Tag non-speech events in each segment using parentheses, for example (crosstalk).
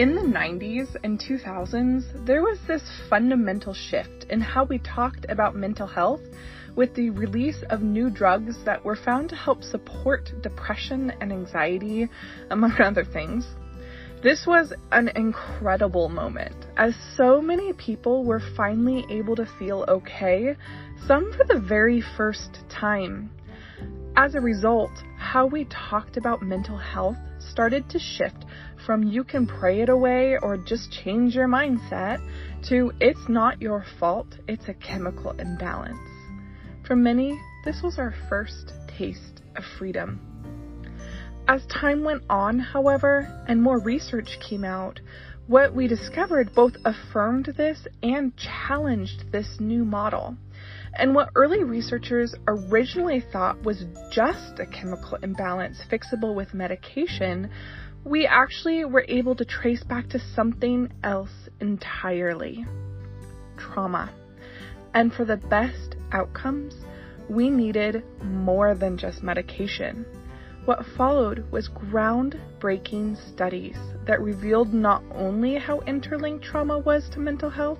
In the 90s and 2000s, there was this fundamental shift in how we talked about mental health with the release of new drugs that were found to help support depression and anxiety, among (laughs) other things. This was an incredible moment, as so many people were finally able to feel okay, some for the very first time. As a result, how we talked about mental health started to shift from you can pray it away or just change your mindset to it's not your fault, it's a chemical imbalance. For many, this was our first taste of freedom. As time went on, however, and more research came out, what we discovered both affirmed this and challenged this new model. And what early researchers originally thought was just a chemical imbalance fixable with medication, we actually were able to trace back to something else entirely trauma. And for the best outcomes, we needed more than just medication. What followed was groundbreaking studies that revealed not only how interlinked trauma was to mental health,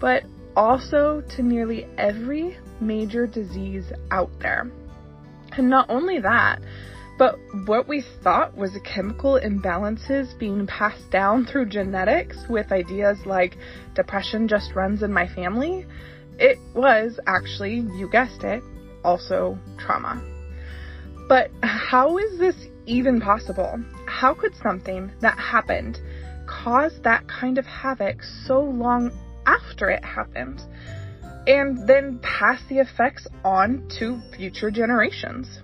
but also to nearly every major disease out there. And not only that, but what we thought was chemical imbalances being passed down through genetics with ideas like depression just runs in my family, it was actually, you guessed it, also trauma. But how is this even possible? How could something that happened cause that kind of havoc so long after it happened and then pass the effects on to future generations?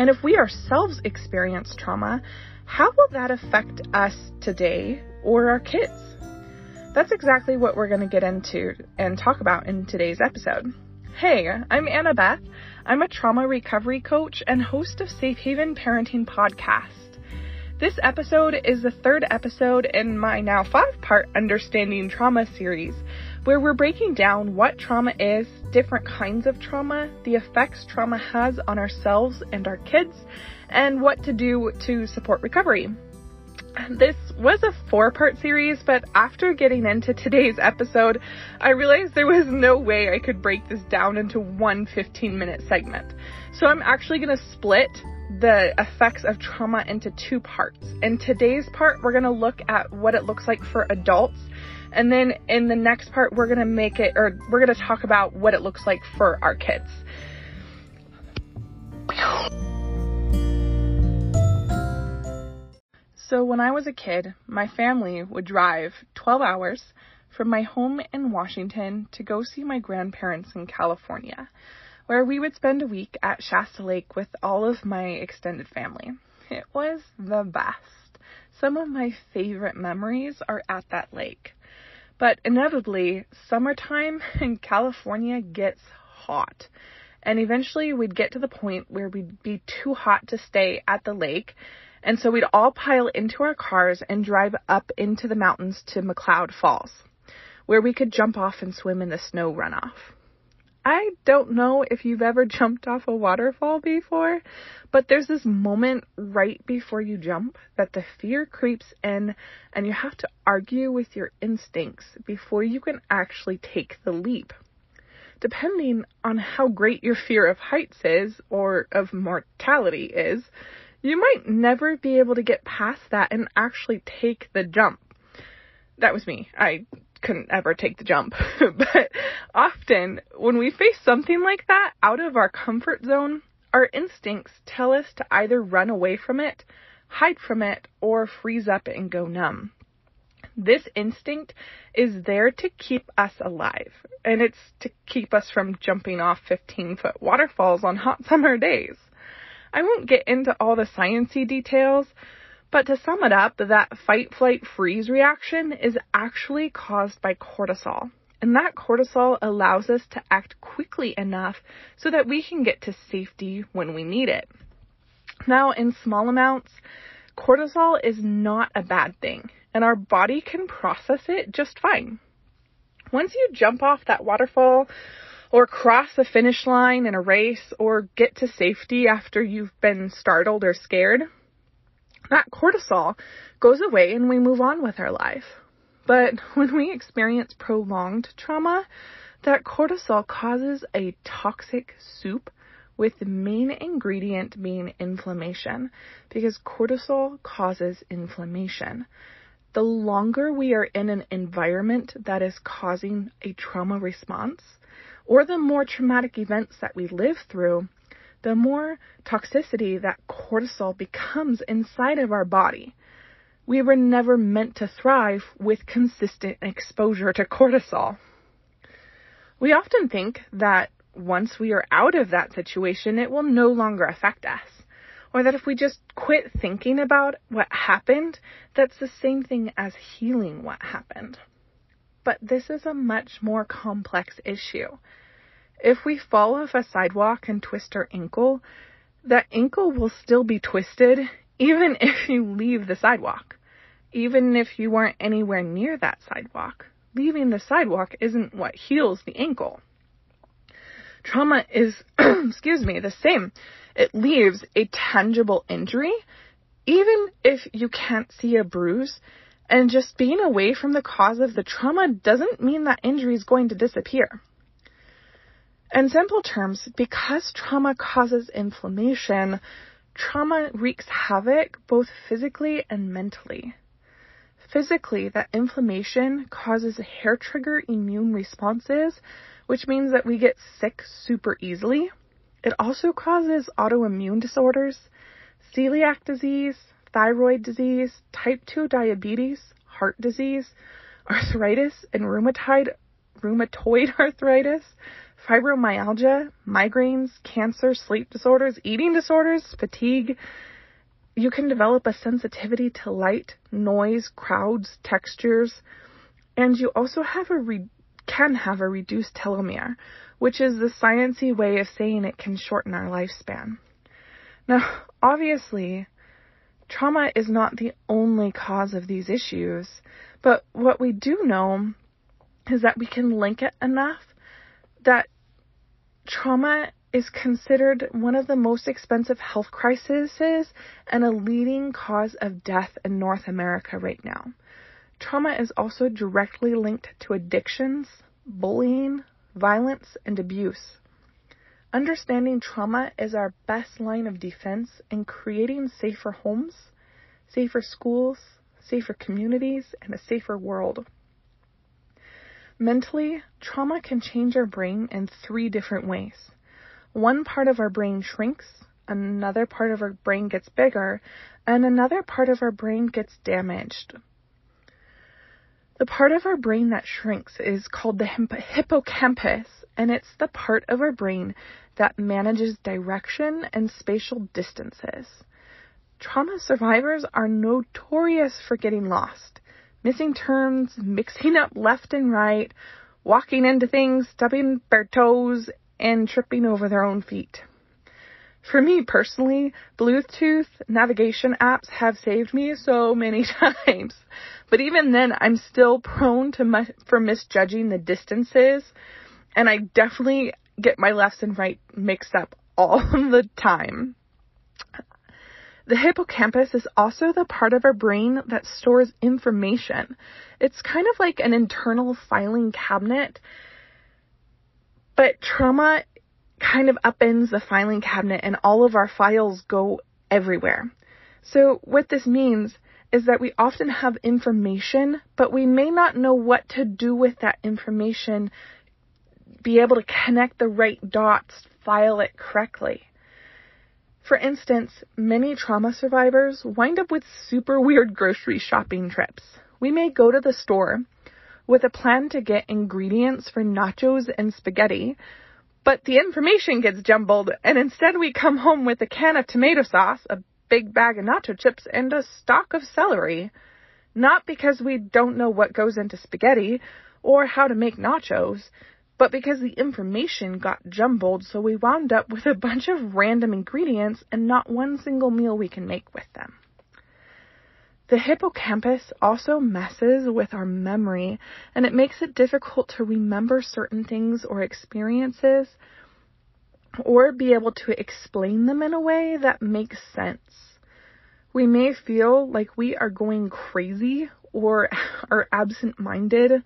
And if we ourselves experience trauma, how will that affect us today or our kids? That's exactly what we're going to get into and talk about in today's episode. Hey, I'm Anna Beth. I'm a trauma recovery coach and host of Safe Haven Parenting Podcast. This episode is the third episode in my now five part Understanding Trauma series, where we're breaking down what trauma is, different kinds of trauma, the effects trauma has on ourselves and our kids, and what to do to support recovery. This was a four part series, but after getting into today's episode, I realized there was no way I could break this down into one 15 minute segment. So I'm actually going to split the effects of trauma into two parts. In today's part, we're going to look at what it looks like for adults and then in the next part, we're going to make it, or we're going to talk about what it looks like for our kids. So when I was a kid, my family would drive 12 hours from my home in Washington to go see my grandparents in California, where we would spend a week at Shasta Lake with all of my extended family. It was the best. Some of my favorite memories are at that lake. But inevitably, summertime (laughs) in California gets hot. And eventually we'd get to the point where we'd be too hot to stay at the lake. And so we'd all pile into our cars and drive up into the mountains to McCloud Falls, where we could jump off and swim in the snow runoff. I don't know if you've ever jumped off a waterfall before, but there's this moment right before you jump that the fear creeps in and you have to argue with your instincts before you can actually take the leap. Depending on how great your fear of heights is or of mortality is, you might never be able to get past that and actually take the jump. That was me. I couldn't ever take the jump. (laughs) but often when we face something like that out of our comfort zone, our instincts tell us to either run away from it, hide from it, or freeze up and go numb. This instinct is there to keep us alive, and it's to keep us from jumping off 15 foot waterfalls on hot (laughs) summer days. I won't get into all the sciencey details, but to sum it up, that fight, flight, freeze reaction is actually caused by cortisol. And that cortisol allows us to act quickly enough so that we can get to safety when we need it. Now, in small amounts, cortisol is not a bad thing, and our body can process it just fine. Once you jump off that waterfall, or cross the finish line in a race, or get to safety after you've been startled or scared, that cortisol goes away and we move on with our life. But (laughs) when we experience prolonged trauma, that cortisol causes a toxic soup with the main ingredient being inflammation because cortisol causes inflammation. The longer we are in an environment that is causing a trauma response, or the more traumatic events that we live through, the more toxicity that cortisol becomes inside of our body. We were never meant to thrive with consistent exposure to cortisol. We often think that once we are out of that situation, it will no longer affect us. Or that if we just quit thinking about what happened, that's the same thing as healing what happened. But this is a much more complex issue. If we fall off a sidewalk and twist our ankle, that ankle will still be twisted even if you leave the sidewalk. Even if you weren't anywhere near that sidewalk. Leaving the sidewalk isn't what heals the ankle. Trauma is, (clears throat) excuse me, the same. It leaves a tangible injury, even if you can't see a bruise. And just being away from the cause of the trauma doesn't mean that injury is going to disappear. In simple terms, because trauma causes inflammation, trauma wreaks havoc both physically and mentally. Physically, that inflammation causes hair trigger immune responses, which means that we get sick super easily. It also causes autoimmune disorders, celiac disease, thyroid disease, type 2 diabetes, heart disease, arthritis, and rheumatoid, rheumatoid (laughs) arthritis, fibromyalgia, migraines, cancer, sleep disorders, eating disorders, fatigue. You can develop a sensitivity to light, noise, crowds, textures, and you also have a re- can have a reduced telomere, which is the sciency way of saying it can shorten our lifespan. Now, obviously, trauma is not the only cause of these issues, but what we do know is that we can link it enough that trauma is considered one of the most expensive health crises and a leading cause of death in North America right now. Trauma is also directly linked to addictions, bullying, violence, and abuse. Understanding trauma is our best line of defense in creating safer homes, safer schools, safer communities, and a safer world. Mentally, trauma can change our brain in three different ways. One part of our brain shrinks, another part of our brain gets bigger, and another part of our brain gets damaged. The part of our brain that shrinks is called the hippocampus, and it's the part of our brain that manages direction and spatial distances. Trauma survivors are notorious for getting lost missing turns, mixing up left and right, walking into things, stubbing their toes, and tripping over their own feet. For me personally, Bluetooth navigation apps have saved me so many (laughs) times. But even then, I'm still prone to for misjudging the distances, and I definitely get my lefts and right mixed up (laughs) all the time. The hippocampus is also the part of our brain that stores information. It's kind of like an internal filing cabinet, but trauma kind of upends the filing cabinet and all of our files go everywhere. So what this means is that we often have information, but we may not know what to do with that information, be able to connect the right dots, file it correctly. For instance, many trauma survivors wind up with super weird grocery shopping trips. We may go to the store with a plan to get ingredients for nachos and spaghetti, but the information gets jumbled and instead we come home with a can of tomato sauce, a big bag of nacho chips, and a stalk of celery. Not because we don't know what goes into spaghetti or how to make nachos, but because the information got jumbled, so we wound up with a bunch of random ingredients and not one single meal we can make with them. The hippocampus also messes with our memory and it makes it difficult to remember certain things or experiences or be able to explain them in a way that makes sense. We may feel like we are going crazy or (laughs) are absent minded,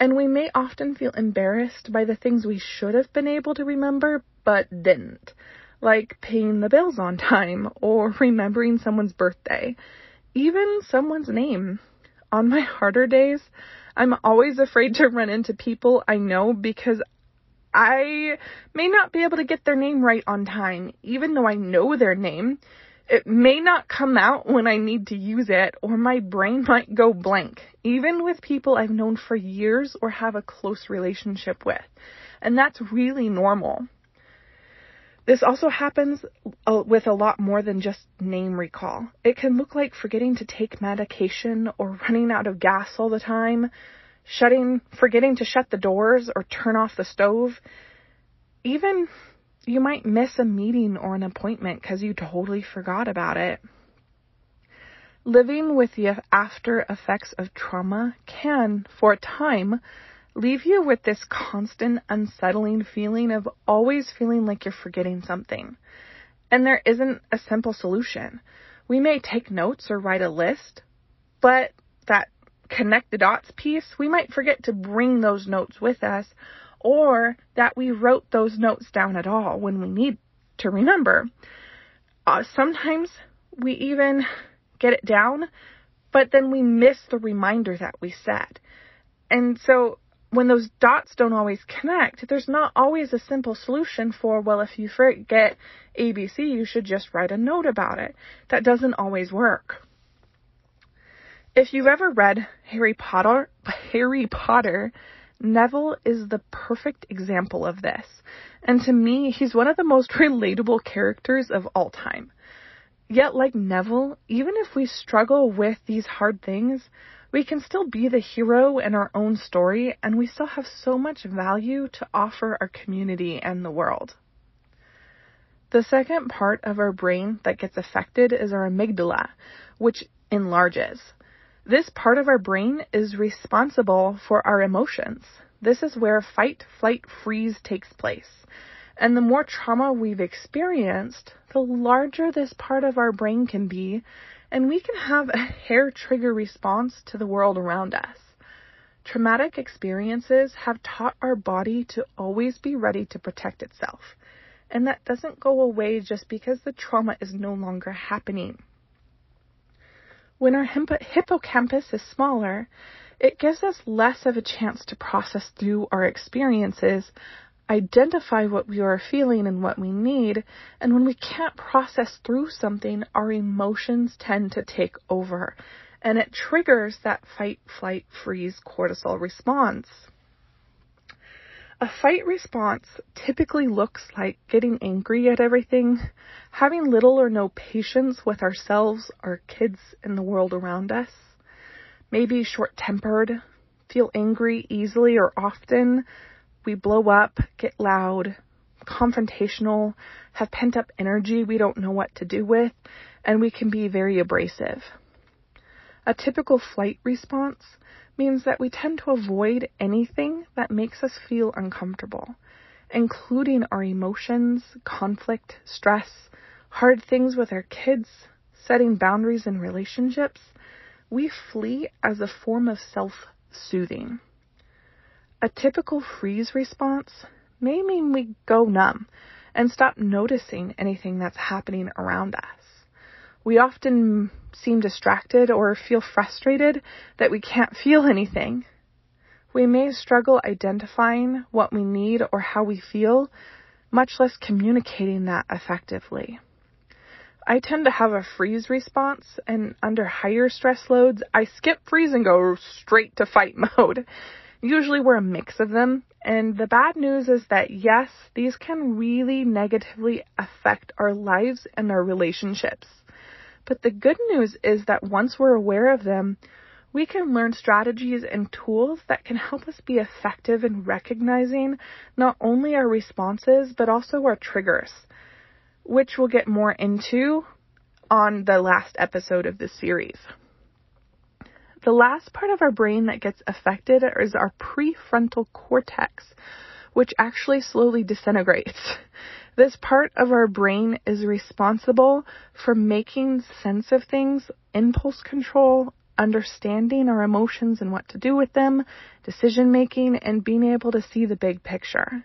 and we may often feel embarrassed by the things we should have been able to remember but didn't, like paying the bills on (laughs) time or remembering someone's birthday, even someone's name. On my harder days, I'm always afraid to run into people I know because I may not be able to get their name right on time, even though I know their name it may not come out when I need to use it, or my brain might go blank, even with people I've known for years or have a close relationship with. And that's really normal. This also happens uh, with a lot more than just name recall. It can look like forgetting to take medication or running out of gas all the time, shutting, forgetting to shut the doors or turn off the stove, even you might miss a meeting or an appointment because you totally forgot about it. Living with the after effects of trauma can, for a time, leave you with this constant unsettling feeling of always feeling like you're forgetting something. And there isn't a simple solution. We may take notes or write a list, but that connect the dots piece, we might forget to bring those notes with us or that we wrote those notes down at all when we need to remember. Uh, sometimes we even get it down, but then we miss the reminder that we set. And so when those dots don't always connect, there's not always a simple solution for, well, if you forget ABC, you should just write a note about it. That doesn't always work. If you've ever read Harry Potter, (laughs) Harry Potter, Neville is the perfect example of this. And to me, he's one of the most (laughs) relatable characters of all time. Yet, like Neville, even if we struggle with these hard things, we can still be the hero in our own story and we still have so much value to offer our community and the world. The second part of our brain that gets affected is our amygdala, which enlarges. This part of our brain is responsible for our emotions. This is where fight, flight, freeze takes place. And the more trauma we've experienced, the larger this part of our brain can be, and we can have a (laughs) hair trigger response to the world around us. Traumatic experiences have taught our body to always be ready to protect itself. And that doesn't go away just because the trauma is no longer happening. When our hippocampus is smaller, it gives us less of a chance to process through our experiences, identify what we are feeling and what we need, and when we can't process through something, our emotions tend to take over, and it triggers that fight, flight, freeze cortisol response. A fight response typically looks like getting angry at everything, having little or no patience with ourselves, our kids, and the world around us, maybe short tempered, feel angry easily or often, we blow up, get loud, confrontational, have pent up energy we don't know what to do with, and we can be very abrasive. A typical flight response means that we tend to avoid anything that makes us feel uncomfortable, including our emotions, conflict, stress, hard things with our kids, setting boundaries in relationships. We flee as a form of self soothing. A typical freeze response may mean we go numb and stop noticing anything that's happening around us. We often seem distracted or feel frustrated that we can't feel anything. We may struggle identifying what we need or how we feel, much less communicating that effectively. I tend to have a freeze response, and under higher stress loads, I skip freeze and go straight to fight (laughs) mode. Usually we're a mix of them, and the bad news is that yes, these can really negatively affect our lives and our relationships. But the good news is that once we're aware of them, we can learn strategies and tools that can help us be effective in recognizing not only our responses, but also our triggers, which we'll get more into on the last episode of this series. The last part of our brain that gets affected is our prefrontal cortex, which actually slowly disintegrates. This part of our brain is responsible for making sense of things, impulse control, understanding our emotions and what to do with them, decision making, and being able to see the big picture.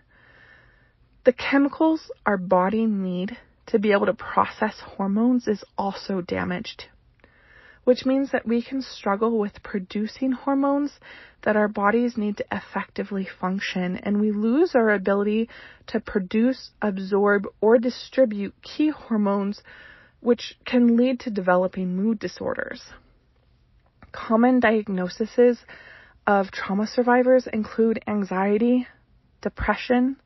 The chemicals our body need to be able to process hormones is also damaged, which means that we can struggle with producing hormones that our bodies need to effectively function, and we lose our ability to produce, absorb, or distribute key hormones, which can lead to developing mood disorders. Common diagnoses of trauma survivors include anxiety, depression,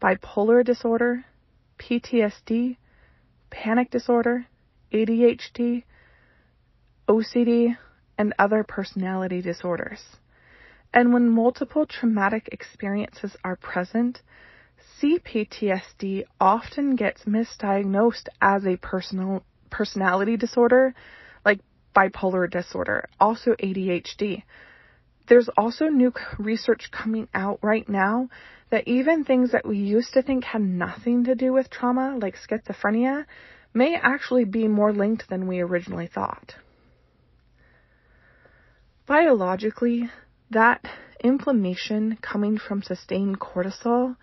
bipolar disorder, PTSD, panic disorder, ADHD, OCD, and other personality disorders. And when multiple traumatic experiences are present, CPTSD often gets misdiagnosed as a personal personality disorder like bipolar disorder, also ADHD. There's also new research coming out right now that even things that we used to think had nothing to do with trauma, like schizophrenia, may actually be more linked than we originally thought. Biologically, that inflammation coming from sustained cortisol,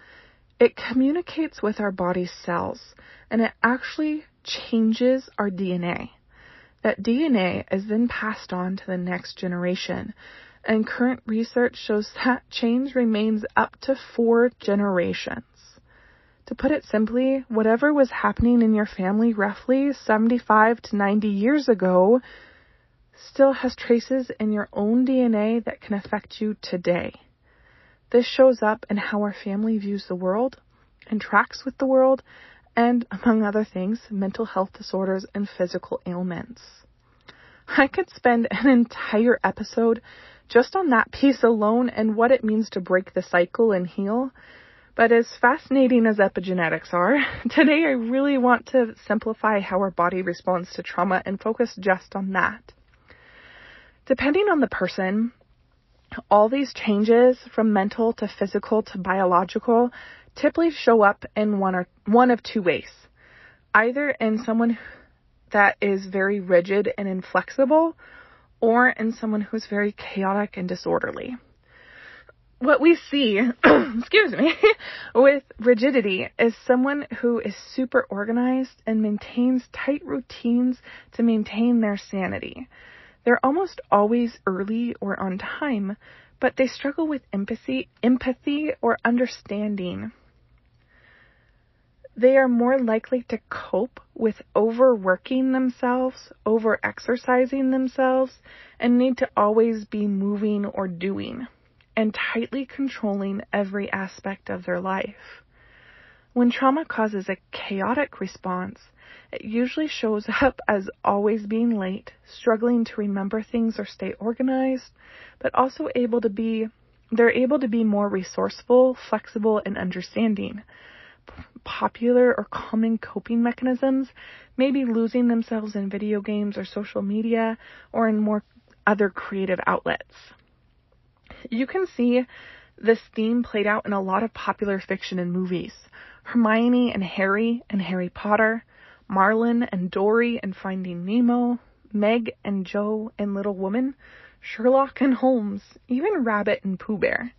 it communicates with our body's cells and it actually changes our DNA. That DNA is then passed on to the next generation. And current research shows that change remains up to four generations. To put it simply, whatever was happening in your family roughly 75 to 90 years ago still has traces in your own DNA that can affect you today. This shows up in how our family views the world, interacts with the world, and, among other things, mental health disorders and physical ailments. I could spend an entire episode just on that piece alone and what it means to break the cycle and heal. But as fascinating as epigenetics are, (laughs) today I really want to simplify how our body responds to trauma and focus just on that. Depending on the person, all these changes from mental to physical to biological typically show up in one or one of two ways. Either in someone that is very rigid and inflexible or in someone who's very chaotic and disorderly. What we see, (clears throat) excuse me, (laughs) with rigidity is someone who is super organized and maintains tight routines to maintain their sanity. They're almost always early or on time, but they struggle with empathy, empathy or understanding. They are more likely to cope with overworking themselves, over exercising themselves, and need to always be moving or doing, and tightly controlling every aspect of their life. When trauma causes a chaotic response, usually shows up (laughs) as always being late, struggling to remember things or stay organized, but also able to be they're able to be more resourceful, flexible, and understanding. Popular or common coping mechanisms may be losing themselves in video games or social media or in more other creative outlets. You can see this theme played out in a lot of popular fiction and movies. Hermione and Harry and Harry Potter, Marlin and Dory and Finding Nemo, Meg and Jo and Little Women, Sherlock and Holmes, even Rabbit and Pooh Bear.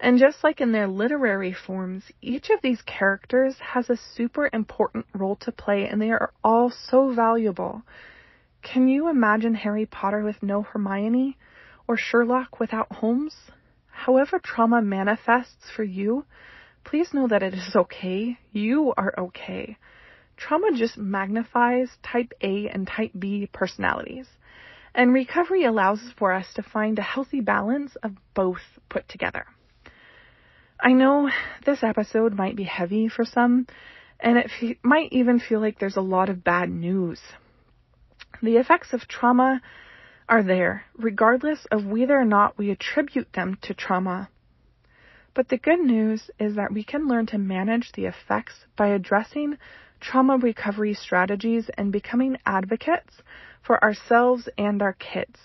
And just like in their literary forms, each of these characters has a super important role to play and they are all so valuable. Can you imagine Harry Potter with no Hermione? Or Sherlock without Holmes? However trauma manifests for you, please know that it is okay. You are okay. Trauma just magnifies type A and type B personalities. And recovery allows for us to find a healthy balance of both put together. I know this episode might be heavy for some, and it fe- might even feel like there's a lot of bad news. The effects of trauma are there, regardless of whether or not we attribute them to trauma. But the good news is that we can learn to manage the effects by addressing trauma recovery strategies and becoming advocates for ourselves and our kids.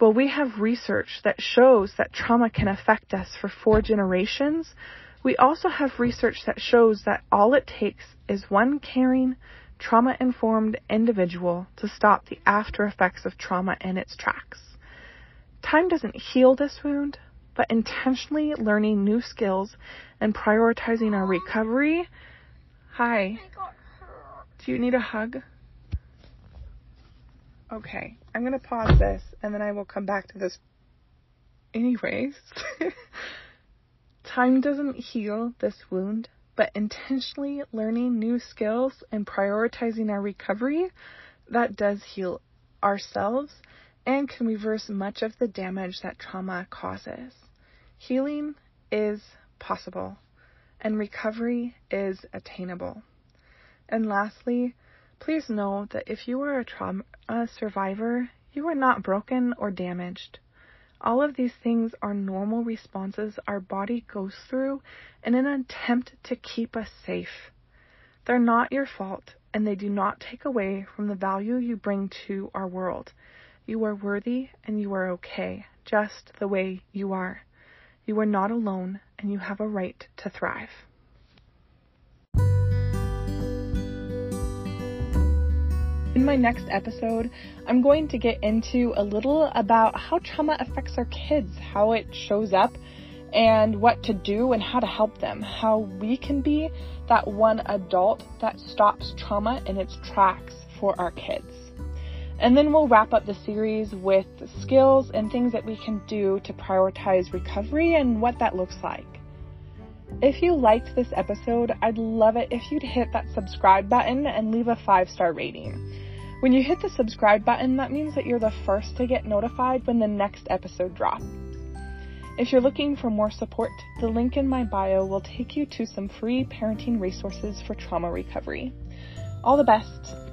Well, we have research that shows that trauma can affect us for four generations. We also have research that shows that all it takes is one caring, trauma informed individual to stop the after effects of trauma in its tracks. Time doesn't heal this wound, but intentionally learning new skills and prioritizing our recovery. Hi. Do you need a hug? Okay, I'm going to pause this and then I will come back to this. Anyways, (laughs) time doesn't heal this wound, but intentionally learning new skills and prioritizing our recovery, that does heal ourselves and can reverse much of the damage that trauma causes. Healing is possible and recovery is attainable. And lastly, please know that if you are a trauma survivor, you are not broken or damaged. All of these things are normal responses our body goes through in an attempt to keep us safe. They're not your fault, and they do not take away from the value you bring to our world. You are worthy and you are okay, just the way you are. You are not alone, and you have a right to thrive. In my next episode, I'm going to get into a little about how trauma affects our kids, how it shows up, and what to do and how to help them, how we can be that one adult that stops trauma in its tracks for our kids. And then we'll wrap up the series with skills and things that we can do to prioritize recovery and what that looks like. If you liked this episode, I'd love it if you'd hit that subscribe button and leave a five star rating. When you hit the subscribe button, that means that you're the first to get notified when the next episode drops. If you're looking for more support, the link in my bio will take you to some free parenting resources for trauma recovery. All the best.